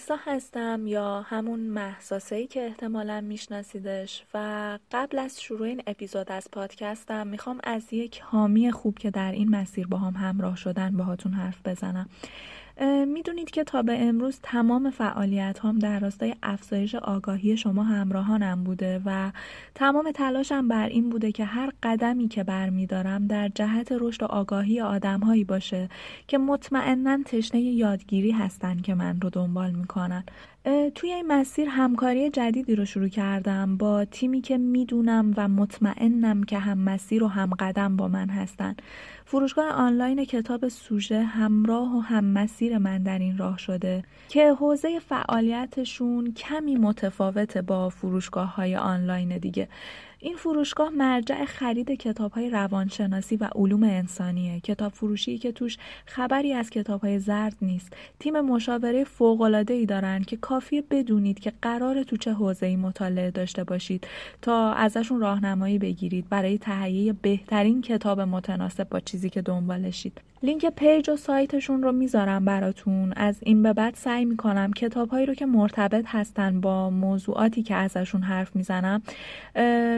محسا هستم یا همون محساسه که احتمالا میشناسیدش و قبل از شروع این اپیزود از پادکستم می‌خوام از یک حامی خوب که در این مسیر با هم همراه شدن باهاتون حرف بزنم. می‌دونید که تا به امروز تمام فعالیت هم در راستای افزایش آگاهی شما همراهانم بوده و تمام تلاشم بر این بوده که هر قدمی که برمیدارم در جهت رشد آگاهی آدمهایی باشه که مطمئنا تشنه یادگیری هستن که من رو دنبال می‌کنن. توی این مسیر همکاری جدیدی رو شروع کردم با تیمی که می‌دونم و مطمئنم که هم مسیر و هم قدم با من هستن. فروشگاه آنلاین کتاب سوژه همراه و هم مسیر من در این راه شده که حوزه فعالیتشون کمی متفاوته با فروشگاه های آنلاین دیگه. این فروشگاه مرجع خرید کتاب های روانشناسی و علوم انسانیه. کتاب فروشی که توش خبری از کتاب های زرد نیست. تیم مشاوره فوق العاده ای دارن که کافیه بدونید که قراره تو چه حوزه ای مطالعه داشته باشید تا ازشون راهنمایی بگیرید. برای تهیه بهترین کتاب متناسب با چیزی که دنبالشید. لینک page و سایتشون رو می‌ذارم براتون. از این به بعد سعی می‌کنم کتابهایی رو که مرتبط هستن با موضوعاتی که ازشون حرف می‌زنم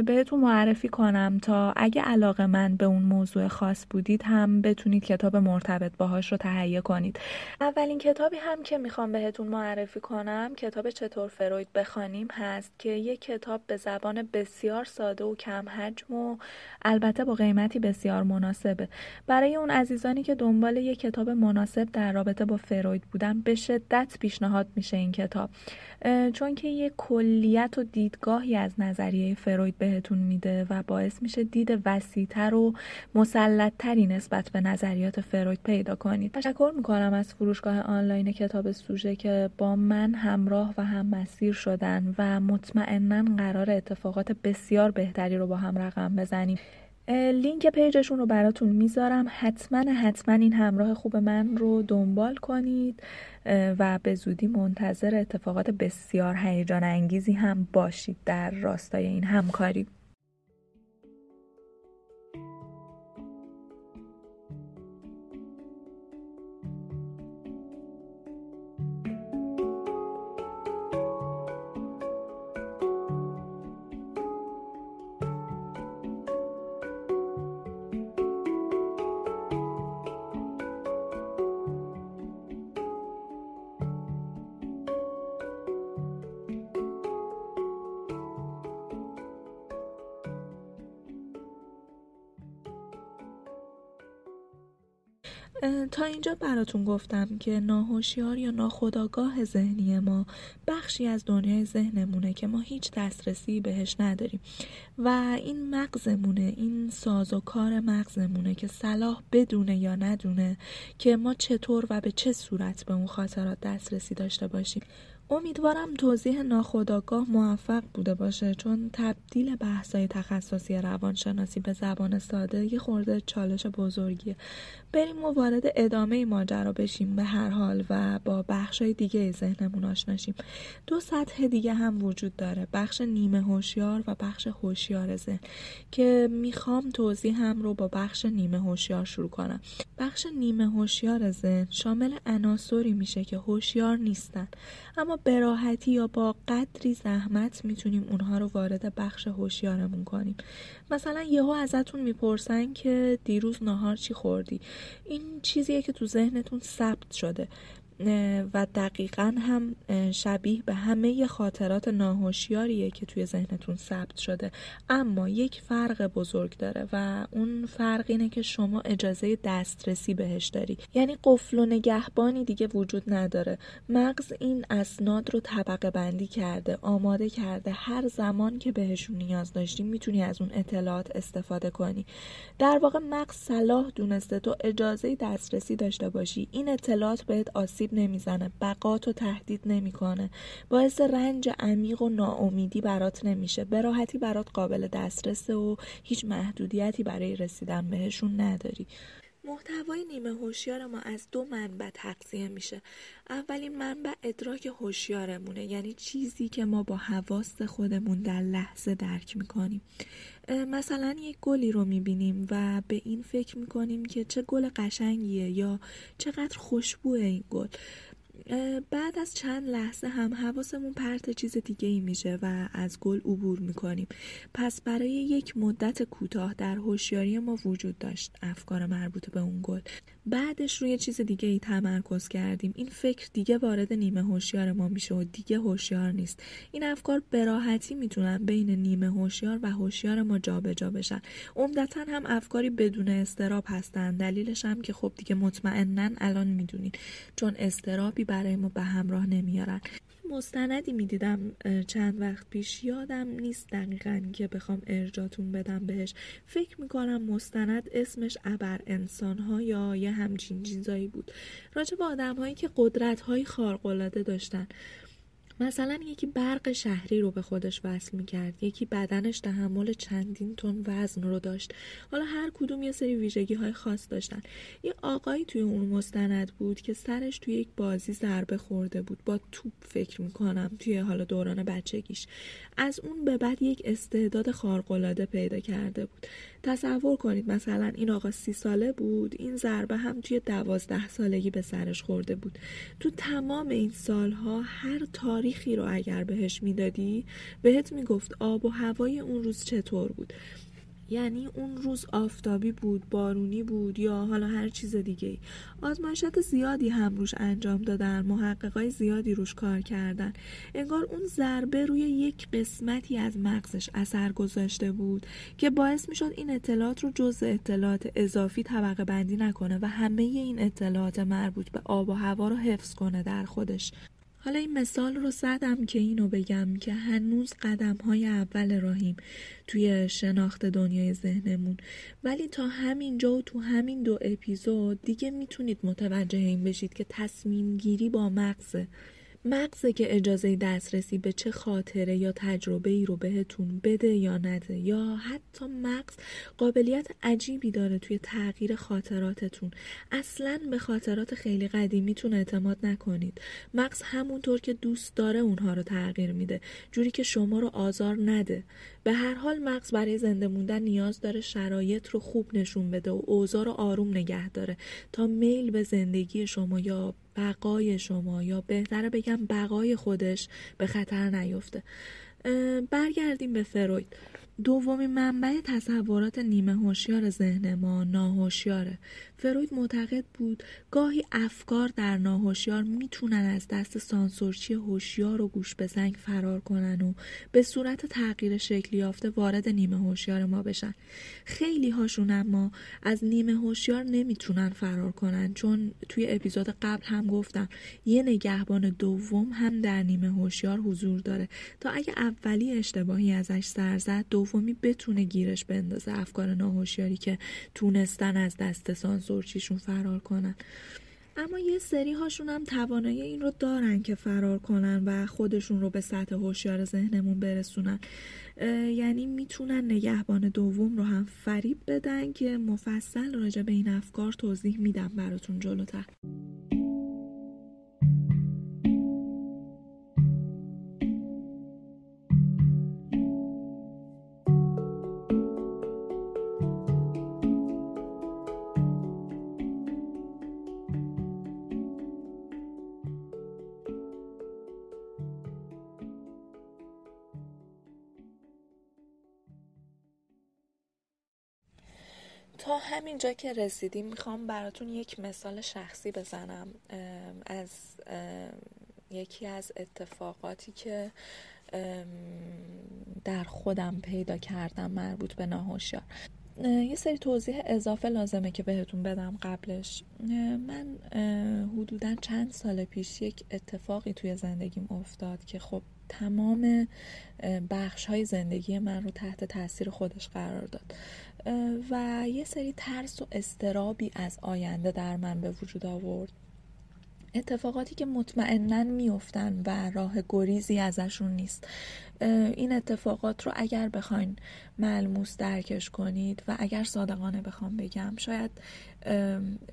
بهتون معرفی کنم تا اگه علاقه مند به اون موضوع خاص بودید هم بتونید کتاب مرتبط باهاش رو تهیه کنید. اولین کتابی هم که می‌خوام بهتون معرفی کنم کتاب چطور فروید بخوانیم هست که یک کتاب به زبان بسیار ساده و کم حجم و البته با قیمتی بسیار مناسبه. برای اون عزیزانی که دنبال یک کتاب مناسب در رابطه با فروید بودن به شدت پیشنهاد میشه این کتاب. چون که یه کلیت و دیدگاهی از نظریه فروید بهتون میده و باعث میشه دید وسیعتر و مسلطتری نسبت به نظریات فروید پیدا کنید. تشکر می‌کنم از فروشگاه آنلاین کتاب سوژه که با من همراه و هم مسیر شدن و مطمئنا قرار اتفاقات بسیار بهتری رو با هم رقم بزنیم. لینک پیجشون رو براتون می‌ذارم. حتما حتما این همراه خوب من رو دنبال کنید و به زودی منتظر اتفاقات بسیار هیجان انگیزی هم باشید. در راستای این همکاری. تا اینجا براتون گفتم که ناهوشیار یا ناخودآگاه ذهنی ما بخشی از دنیای ذهنمونه که ما هیچ دسترسی بهش نداریم. و این مغزمونه این ساز و کار مغزمونه که صلاح بدونه یا ندونه که ما چطور و به چه صورت به اون خاطرات دسترسی داشته باشیم. امیدوارم توضیح ناخودآگاه موفق بوده باشه چون تبدیل بحثای تخصصی روانشناسی به زبان ساده یه خورده چالش بزرگیه. بریم و وارد ادامه ماجرا بشیم به هر حال و با بخشای دیگه ذهنمون آشناشیم دو سطح دیگه هم وجود داره بخش نیمه هوشیار و بخش هوشیار ذهن که می‌خوام توضیح هم رو با بخش نیمه هوشیار شروع کنم. بخش نیمه هوشیار ذهن شامل عناصری میشه که هوشیار نیستن اما به راحتی یا با قدری زحمت می‌تونیم اونها رو وارد بخش هوشیارمون کنیم. مثلا یهو ازتون می‌پرسن که دیروز نهار چی خوردی؟ این چیزیه که تو ذهنتون ثبت شده. و دقیقا هم شبیه به همه خاطرات ناهوشیاریه که توی ذهنتون ثبت شده. اما یک فرق بزرگ داره و اون فرق اینه که شما اجازه دسترسی بهش داری. یعنی قفل و نگهبانی دیگه وجود نداره. مغز این اسناد رو طبقه بندی کرده آماده کرده. هر زمان که بهشون نیاز داشتی می‌تونی از اون اطلاعات استفاده کنی. در واقع مغز صلاح دونسته تو اجازه دسترسی داشته باشی. این اطلاعات بهت آسیب نمی‌زنه بقات و تهدید نمی‌کنه. باعث رنج عمیق و ناامیدی برات نمیشه. به راحتی برات قابل دسترسه و هیچ محدودیتی برای رسیدن بهشون نداری. محتوای نیمه هوشیار ما از دو منبع تغذیه میشه. اولین منبع ادراک هوشیارمونه یعنی چیزی که ما با حواس خودمون در لحظه درک می‌کنیم. مثلا یک گلی رو می‌بینیم و به این فکر می‌کنیم که چه گل قشنگیه یا چقدر خوشبوه این گل. بعد از چند لحظه هم حواسمون پرت چیز دیگه ای میشه و از گل عبور می‌کنیم. پس برای یک مدت کوتاه در هوشیاری ما وجود داشت. افکار مربوط به اون گل. بعدش روی چیز دیگه ای تمرکز کردیم. این فکر دیگه وارد نیمه هوشیار ما میشه و دیگه هوشیار نیست. این افکار به راحتی می‌تونن بین نیمه هوشیار و هوشیار ما جابجا جا بشن. عمدتا هم افکاری بدون استراب هستن. دلیلش هم که خب دیگه مطمئنا الان می‌دونین. چون استرابی برای ما به همراه نمیارن. مستندی می‌دیدم چند وقت پیش. یادم نیست دقیقا که بخوام ارجاتون بدم بهش. فکر می‌کنم مستند اسمش ابر انسان ها یا یه همچین چیزایی بود. راجع به آدم هایی که قدرت های خارقلاده داشتن. مثلا یکی برق شهری رو به خودش وصل می‌کرد یکی بدنش تحمل چندین تن وزن رو داشت. حالا هر کدوم یه سری ویژگی های خاص داشتن. یه آقایی توی اون مستند بود که سرش توی یک بازی ضربه خورده بود. با توپ فکر می‌کنم توی حالا دوران بچگیش. از اون به بعد یک استعداد خارقلاده پیدا کرده بود. تصور کنید مثلا این آقا سی ساله بود این ضربه هم توی دوازده سالگی به سرش خورده بود. تو تمام این سالها هر تاریخی رو اگر بهش می‌دادی بهت می‌گفت آب و هوای اون روز چطور بود؟ یعنی اون روز آفتابی بود بارونی بود یا حالا هر چیز دیگه ای آزمایشات زیادی هم روش انجام دادن محققای زیادی روش کار کردن. انگار اون ضربه روی یک قسمتی از مغزش اثر گذاشته بود که باعث می‌شد این اطلاعات رو جز اطلاعات اضافی طبقه بندی نکنه و همه این اطلاعات مربوط به آب و هوا رو حفظ کنه در خودش. حالا این مثال رو زدم که اینو بگم که هنوز قدم های اول راهیم توی شناخت دنیای ذهنمون. ولی تا همینجا و تو همین دو اپیزود دیگه می‌تونید متوجه این بشید که تصمیم گیری با مغزه. مغزه که اجازه دسترسی به چه خاطره یا تجربه ای رو بهتون بده یا نده یا حتی مغز قابلیت عجیبی داره توی تغییر خاطراتتون. اصلا به خاطرات خیلی قدیمیتون اعتماد نکنید. مغز همونطور که دوست داره اونها رو تغییر میده. جوری که شما رو آزار نده. به هر حال مغز برای زنده موندن نیاز داره شرایط رو خوب نشون بده و اوضاع رو آروم نگه داره تا میل به زندگی شما یا بقای شما یا بهتره بگم بقای خودش به خطر نیفته. برگردیم به فروید. دومین منبع تصورات نیمه هوشیار ذهن ما ناهوشیاره. فروید معتقد بود گاهی افکار در ناهوشیار می‌تونن از دست سانسورچی هوشیار و گوش به زنگ فرار کنن و به صورت تغییر شکلی یافته وارد نیمه هوشیار ما بشن. خیلی هاشون اما از نیمه هوشیار نمی‌تونن فرار کنن چون توی اپیزود قبل هم گفتم یه نگهبان دوم هم در نیمه هوشیار حضور داره. تا اگه اولی اشتباهی ازش سر زد دومی بتونه گیرش بندازه افکار ناهوشیاری که تونستن از دست سانسورچیشون فرار کنن. اما یه سری هاشون هم توانایی این رو دارن که فرار کنن و خودشون رو به سطح هوشیار ذهنمون برسونن. یعنی می‌تونن نگهبان دوم رو هم فریب بدن که مفصل راجع به این افکار توضیح میدم براتون جلوتر. همینجا که رسیدیم می‌خوام براتون یک مثال شخصی بزنم. از یکی از اتفاقاتی که در خودم پیدا کردم مربوط به ناهوشیار. یه سری توضیح اضافه لازمه که بهتون بدم قبلش. من حدودا چند سال پیش یک اتفاقی توی زندگیم افتاد که خب تمام بخش های زندگی من رو تحت تاثیر خودش قرار داد. و یه سری ترس و استرابی از آینده در من به وجود آورد. اتفاقاتی که مطمئنا میفتن و راه گریزی ازشون نیست. این اتفاقات رو اگر بخواین ملموس درکش کنید و اگر صادقانه بخوام بگم شاید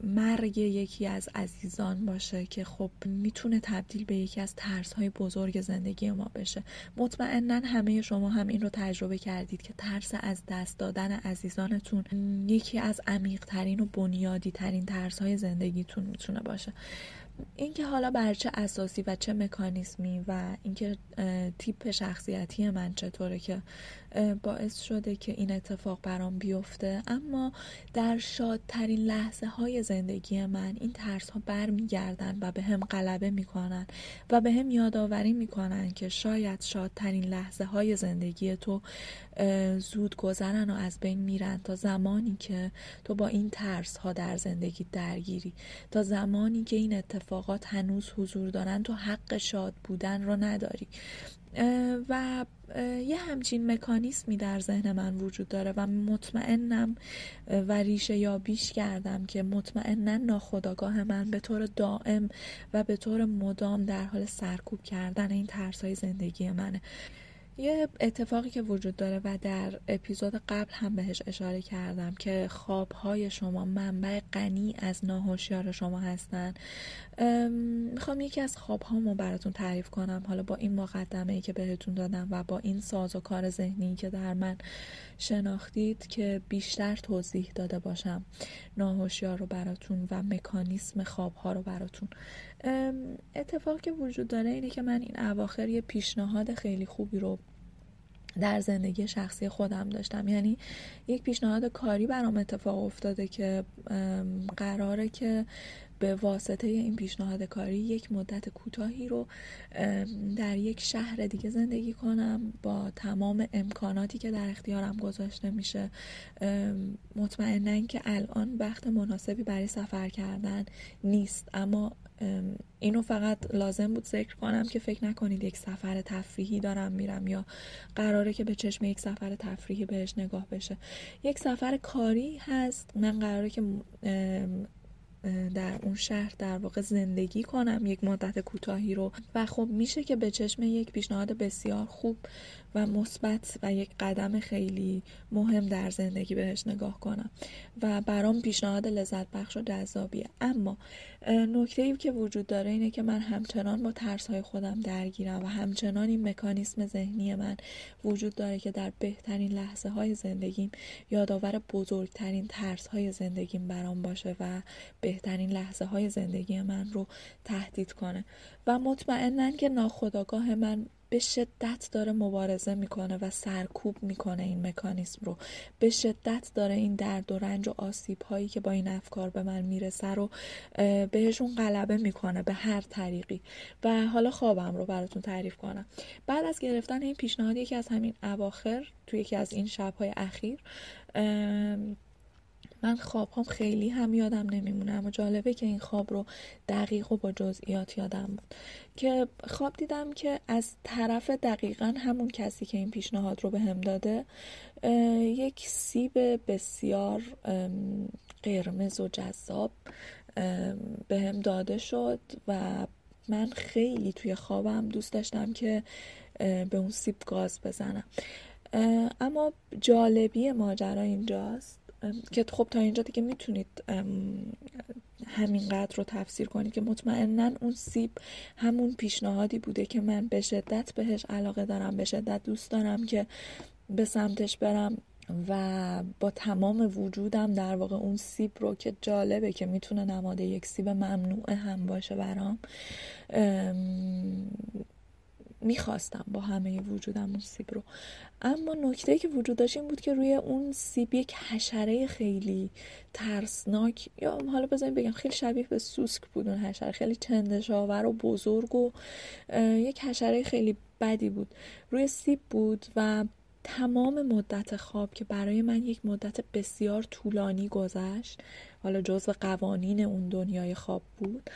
مرگ یکی از عزیزان باشه که خب می‌تونه تبدیل به یکی از ترس های بزرگ زندگی ما بشه. مطمئنا همه شما هم این رو تجربه کردید که ترس از دست دادن عزیزانتون یکی از عمیق ترین و بنیادی ترین ترس های زندگیتون می‌تونه باشه. اینکه حالا بر چه اساسی و چه مکانیزمی و اینکه تیپ شخصیتی من چطوره که باعث شده که این اتفاق برام بیفته. اما در شادترین لحظه های زندگی من این ترس ها برمیگردن و به هم غلبه می‌کنن و به هم یادآوری می‌کنن که شاید شادترین لحظه های زندگی تو زود گذرن و از بین میرن تا زمانی که تو با این ترس ها در زندگی درگیری. تا زمانی که این اتفاقات هنوز حضور دارن تو حق شاد بودن رو نداری. و یه همچین مکانیسمی در ذهن من وجود داره و مطمئنم و ریشه یابیش کردم که مطمئنا ناخداگاه من به طور دائم و به طور مدام در حال سرکوب کردن این ترس های زندگی منه. یه اتفاقی که وجود داره و در اپیزود قبل هم بهش اشاره کردم که خوابهای شما منبع غنی از ناهوشیار شما هستن. می‌خوام یکی از خوابهامو براتون تعریف کنم. حالا با این مقدمه ای که بهتون دادم و با این ساز و کار ذهنی که در من شناختید که بیشتر توضیح داده باشم ناهوشیار رو براتون و مکانیسم خوابها رو براتون. اتفاقی که وجود داره اینه که من این اواخر یه پیشنهاد خیلی خوبی رو در زندگی شخصی خودم داشتم. یعنی یک پیشنهاد کاری برام اتفاق افتاده که قراره که به واسطه این پیشنهاد کاری یک مدت کوتاهی رو در یک شهر دیگه زندگی کنم. با تمام امکاناتی که در اختیارم گذاشته میشه. مطمئنا که الان وقت مناسبی برای سفر کردن نیست. اما اینو فقط لازم بود ذکر کنم که فکر نکنید یک سفر تفریحی دارم میرم یا قراره که به چشم یک سفر تفریحی بهش نگاه بشه. یک سفر کاری هست من قراره که در اون شهر در واقع زندگی کنم یک مدت کوتاهی رو. و خب میشه که به چشم یک پیشنهاد بسیار خوب و مثبت و یک قدم خیلی مهم در زندگی بهش نگاه کنم و برام پیشنهاد لذت بخش و جذابیه. اما نکته ای که وجود داره اینه که من همچنان با ترس های خودم درگیرم و همچنان این مکانیسم ذهنی من وجود داره که در بهترین لحظه های زندگیم یادآور بزرگترین ترس های زندگیم برام باشه و بهترین لحظه های زندگی من رو تهدید کنه. و مطمئنا که ناخداگاه من به شدت داره مبارزه می‌کنه و سرکوب می‌کنه این مکانیسم رو. به شدت داره این درد و رنج و آسیب هایی که با این افکار به من می‌رسه رو بهشون غلبه می‌کنه به هر طریقی. و حالا خوابم رو براتون تعریف کنم. بعد از گرفتن این پیشنهاد یکی از همین اواخر توی یکی از این شبهای اخیر من خواب هم خیلی هم یادم نمیمونه اما جالبه که این خواب رو دقیق و با جزئیات یادم بود. که خواب دیدم که از طرف دقیقا همون کسی که این پیشنهاد رو به هم داده یک سیب بسیار قرمز و جذاب به هم داده شد و من خیلی توی خوابم دوست داشتم که به اون سیب گاز بزنم. اما جالبی ماجرا اینجاست. که خب تا اینجا دیگه می‌تونید همینقدر رو تفسیر کنید که مطمئنا اون سیب همون پیشنهادی بوده که من به شدت بهش علاقه دارم به شدت دوست دارم که به سمتش برم و با تمام وجودم در واقع اون سیب رو که جالبه که می‌تونه نماده یک سیب ممنوعه هم باشه برام می‌خواستم با همه وجودم اون سیب رو. اما نکته که وجود داشت این بود که روی اون سیب یک حشره خیلی ترسناک یا حالا بزنیم بگم خیلی شبیه به سوسک بود اون حشره خیلی چندشاور و بزرگ و یک حشره خیلی بدی بود. روی سیب بود و تمام مدت خواب که برای من یک مدت بسیار طولانی گذشت حالا جزو قوانین اون دنیای خواب بود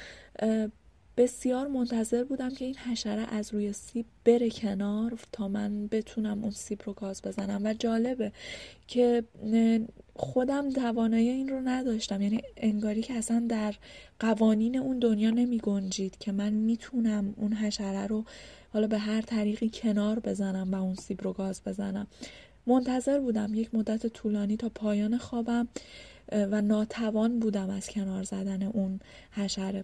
بسیار منتظر بودم که این حشره از روی سیب بره کنار تا من بتونم اون سیب رو گاز بزنم. و جالبه که خودم توانایی این رو نداشتم. یعنی انگاری که اصلا در قوانین اون دنیا نمی گنجید که من می‌تونم اون حشره رو حالا به هر طریقی کنار بزنم و اون سیب رو گاز بزنم. منتظر بودم یک مدت طولانی تا پایان خوابم و ناتوان بودم از کنار زدن اون حشره.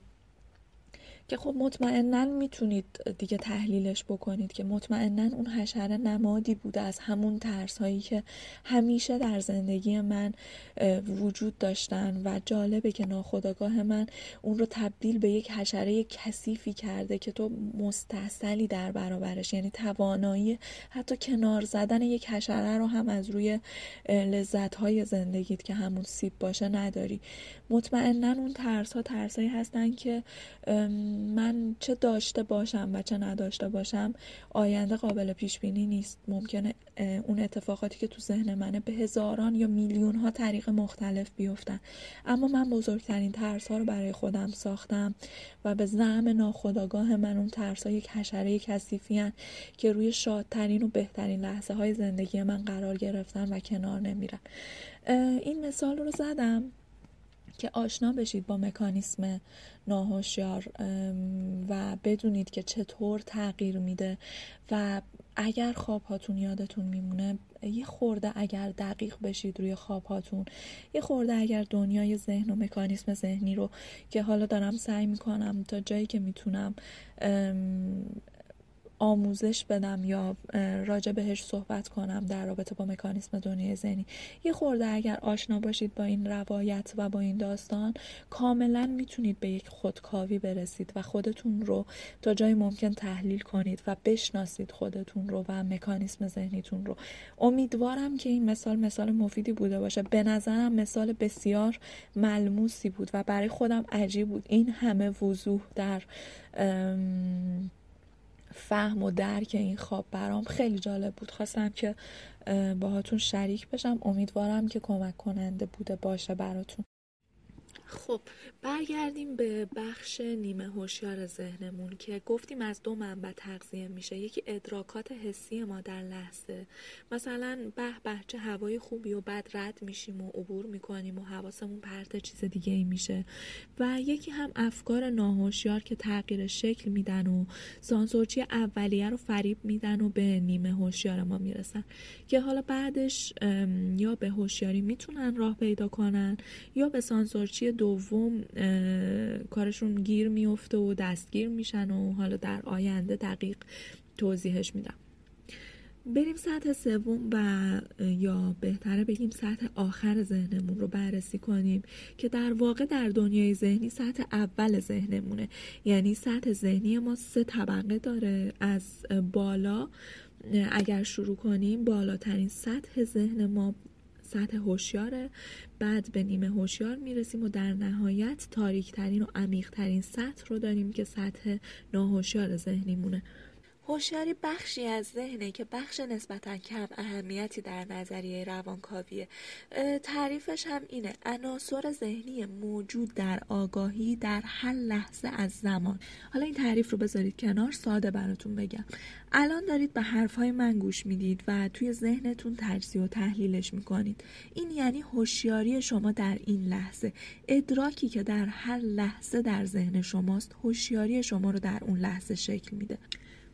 که خب مطمئنا می‌تونید دیگه تحلیلش بکنید که مطمئنا اون حشره نمادی بوده از همون ترس هایی که همیشه در زندگی من وجود داشتن و جالبه که ناخداگاه من اون رو تبدیل به یک حشره کثیفی کرده که تو مستصلی در برابرش. یعنی توانایی حتی کنار زدن یک حشره رو هم از روی لذت های زندگیت که همون سیب باشه نداری. مطمئنا اون ترس ها ترس هستن که من چه داشته باشم و چه نداشته باشم آینده قابل پیش بینی نیست. ممکنه اون اتفاقاتی که تو ذهن منه به هزاران یا میلیون ها طریق مختلف بیفتن. اما من بزرگترین ترس ها رو برای خودم ساختم و به زعم ناخداگاه من اون ترس ها یک حشره کثیفی که روی شادترین و بهترین لحظه های زندگی من قرار گرفتن و کنار نمیرن. این مثال رو زدم. که آشنا بشید با مکانیسم ناهوشیار و بدونید که چطور تغییر میده. و اگر خواب هاتون یادتون میمونه یه خورده اگر دقیق بشید روی خواب هاتون یه خورده اگر دنیای ذهن و مکانیسم ذهنی رو که حالا دارم سعی می‌کنم تا جایی که می‌تونم آموزش بدم یا راجع بهش صحبت کنم در رابطه با مکانیسم دنیای ذهنی. یه خورده اگر آشنا باشید با این روایت و با این داستان کاملا می‌تونید به یک خودکاوی برسید و خودتون رو تا جای ممکن تحلیل کنید و بشناسید خودتون رو و مکانیسم ذهنیتون رو. امیدوارم که این مثال مثال مفیدی بوده باشه. به نظرم مثال بسیار ملموسی بود و برای خودم عجیب بود. این همه وضوح در فهم و درک این خواب برام خیلی جالب بود. خواستم که باهاتون شریک بشم. امیدوارم که کمک کننده بوده باشه براتون. خب برگردیم به بخش نیمه هوشیار ذهنمون که گفتیم از دو منبع تغذیه میشه. یکی ادراکات حسی ما در لحظه. مثلا به به چه هوای خوبی و بعد رد میشیم و عبور می‌کنیم و حواسمون پرت چیز دیگه ای میشه. و یکی هم افکار ناهوشیار که تغییر شکل میدن و سانسورچی اولیه رو فریب میدن و به نیمه هوشیار ما می‌رسن. که حالا بعدش یا به هوشیاری می‌تونن راه پیدا کنن یا به سانسورچی دوم کارشون گیر میفته و دستگیر میشن و حالا در آینده دقیق توضیحش میدم. بریم سطح سوم و یا بهتره بگیم سطح آخر ذهنمون رو بررسی کنیم که در واقع در دنیای ذهنی سطح اول ذهنمونه. یعنی سطح ذهنی ما سه طبقه داره. از بالا اگر شروع کنیم بالاترین سطح ذهن ما سطح هوشیاره. بعد به نیمه هوشیار می‌رسیم و در نهایت تاریکترین و عمیقترین سطح رو داریم که سطح ناهوشیار ذهنیمونه. هوشیاری بخشی از ذهنه که بخش نسبتا کم اهمیتی در نظریه روانکاویه. تعریفش هم اینه. عناصر ذهنی موجود در آگاهی در هر لحظه از زمان. حالا این تعریف رو بذارید کنار ساده براتون بگم. الان دارید به حرفهای من گوش می‌دید و توی ذهنتون تجزیه و تحلیلش می‌کنید. این یعنی هوشیاری شما در این لحظه. ادراکی که در هر لحظه در ذهن شماست هوشیاری شما رو در اون لحظه شکل میده.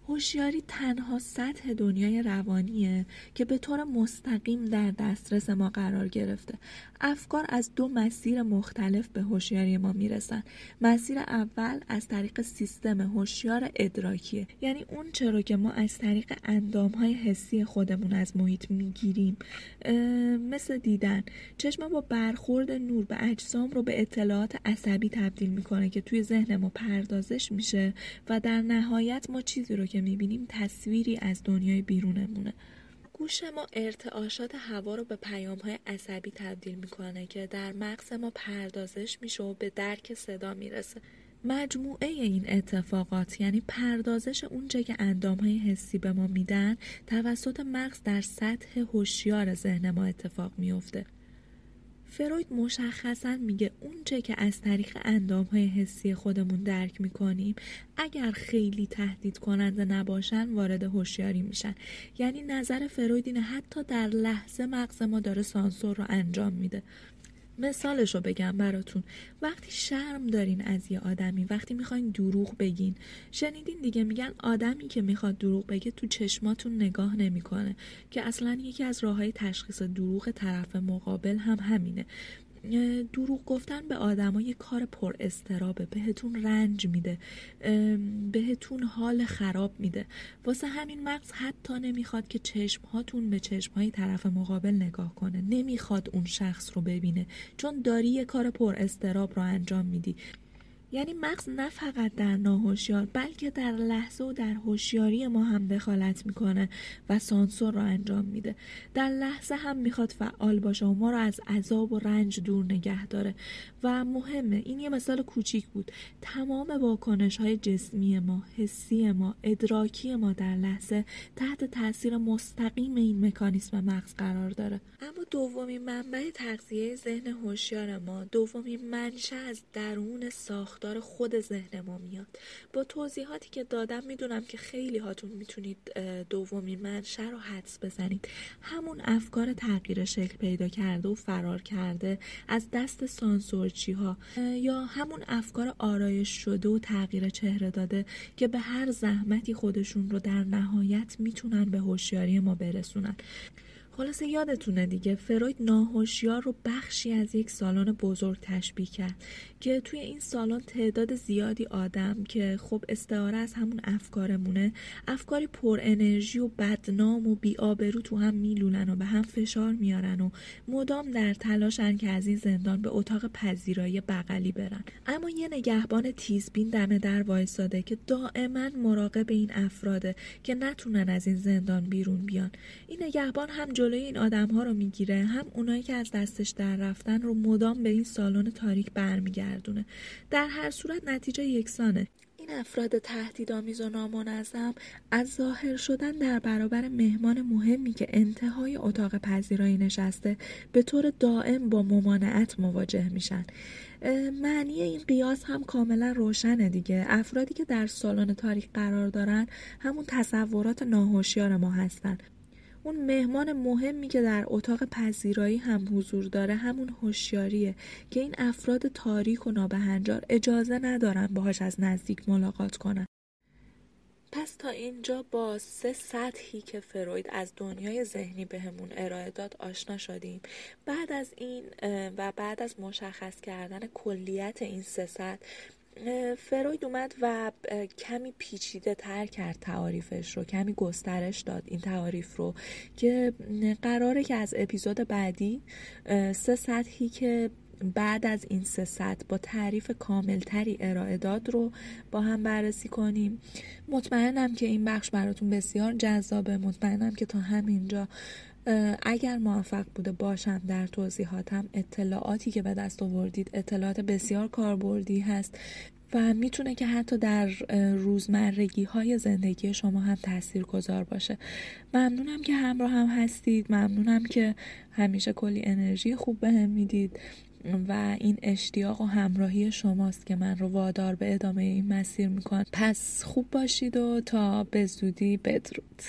هوشیاری تنها سطح دنیای روانیه که به طور مستقیم در دسترس ما قرار گرفته. افکار از دو مسیر مختلف به هوشیاری ما می‌رسن. مسیر اول از طریق سیستم هوشیار ادراکیه. یعنی اون چرا که ما از طریق اندام های حسی خودمون از محیط می‌گیریم. مثل دیدن. چشم با برخورد نور به اجسام رو به اطلاعات عصبی تبدیل می‌کنه که توی ذهن ما پردازش میشه و در نهایت ما چیزی رو که می‌بینیم تصویری از دنیای بیرونمونه. گوش ما ارتعاشات هوا رو به پیام های عصبی تبدیل می‌کنه که در مغز ما پردازش میشه و به درک صدا می‌رسه. مجموعه این اتفاقات یعنی پردازش اونچه که اندام های حسی به ما میدن توسط مغز در سطح هوشیار ذهن ما اتفاق میفته فروید مشخصا میگه اونچه که از طریق اندام های حسی خودمون درک می‌کنیم اگر خیلی تهدید کننده نباشن وارد هوشیاری میشن. یعنی نظر فروید اینه حتی در لحظه مغز ما داره سانسور رو انجام میده. مثالش رو بگم براتون. وقتی شرم دارین از یه آدمی وقتی می‌خواین دروغ بگین. شنیدین دیگه میگن آدمی که می‌خواد دروغ بگه تو چشماتون نگاه نمی‌کنه. که اصلا یکی از راه های تشخیص دروغ طرف مقابل هم همینه. دروغ گفتن به آدما یه کار پر استرابه. بهتون رنج میده. بهتون حال خراب میده. واسه همین مغز حتی نمی‌خواد که چشم هاتون به چشم های طرف مقابل نگاه کنه. نمی‌خواد اون شخص رو ببینه. چون داری یه کار پر استراب رو انجام میدی. یعنی مغز نه فقط در ناهوشیار بلکه در لحظه و در هوشیاری ما هم دخالت می‌کنه و سانسور رو انجام میده. در لحظه هم می‌خواد فعال باشه و ما رو از عذاب و رنج دور نگه داره. و مهمه این یه مثال کوچیک بود. تمام واکنش های جسمی ما حسی ما ادراکی ما در لحظه تحت تاثیر مستقیم این مکانیسم مغز قرار داره. اما دومین منبع تغذیه ذهن هوشیار ما دومین منشه از درون ساخت ساختار خود ذهن ما میاد. با توضیحاتی که دادم می‌دونم که خیلی هاتون می‌تونید دومی منشه رو حدس بزنید. همون افکار تغییر شکل پیدا کرده و فرار کرده از دست سانسورچی ها یا همون افکار آرایش شده و تغییر چهره داده که به هر زحمتی خودشون رو در نهایت می‌تونن به هوشیاری ما برسونن. خلاصه یادتونه دیگه فروید ناهوشیار رو بخشی از یک سالن بزرگ تشبیه کرد. که توی این سالن تعداد زیادی آدم که خب استعاره از همون افکارمونه افکاری پر انرژی و بدنام و بیآبرو تو هم میلولن و به هم فشار میارن و مدام در تلاشن که از این زندان به اتاق پذیرایی بغلی برن. اما یه نگهبان تیزبین دم در وایساده که دائما مراقب این افراده که نتونن از این زندان بیرون بیان. این نگهبان هم جلوی این آدم ها رو می‌گیره هم اونایی که از دستش در رفتن رو مدام به این سالن تاریک برمیگردونه در هر صورت نتیجه یکسانه. این افراد تهدیدآمیز و نامنظم از ظاهر شدن در برابر مهمان مهمی که انتهای اتاق پذیرایی نشسته به طور دائم با ممانعت مواجه میشن. معنی این قیاس هم کاملا روشنه دیگه. افرادی که در سالن تاریک قرار دارن همون تصورات ناهوشیار ما هستن. اون مهمان مهمی که در اتاق پذیرایی هم حضور داره همون هوشیاریه که این افراد تاریک و نابهنجار اجازه ندارن باهاش از نزدیک ملاقات کنن. پس تا اینجا با سه سطحی که فروید از دنیای ذهنی بهمون ارائه داد آشنا شدیم. بعد از این و بعد از مشخص کردن کلیت این سه سطح فروید اومد و کمی پیچیده تر کرد تعاریفش رو کمی گسترش داد این تعاریف رو که قراره که از اپیزود بعدی سه سطحی که بعد از این سه سطح با تعریف کاملتری ارائه داد رو با هم بررسی کنیم. مطمئنم که این بخش براتون بسیار جذابه. مطمئنم که تا همینجا اگر موفق بوده باشم در توضیحاتم اطلاعاتی که به دست آوردید اطلاعات بسیار کاربردی هست و می‌تونه که حتی در روزمرگی های زندگی شما هم تأثیر گذار باشه. ممنونم که همراه هم هستید. ممنونم که همیشه کلی انرژی خوب به هم می‌دید و این اشتیاق و همراهی شماست که من رو وادار به ادامه این مسیر میکن پس خوب باشید و تا به زودی بدرود.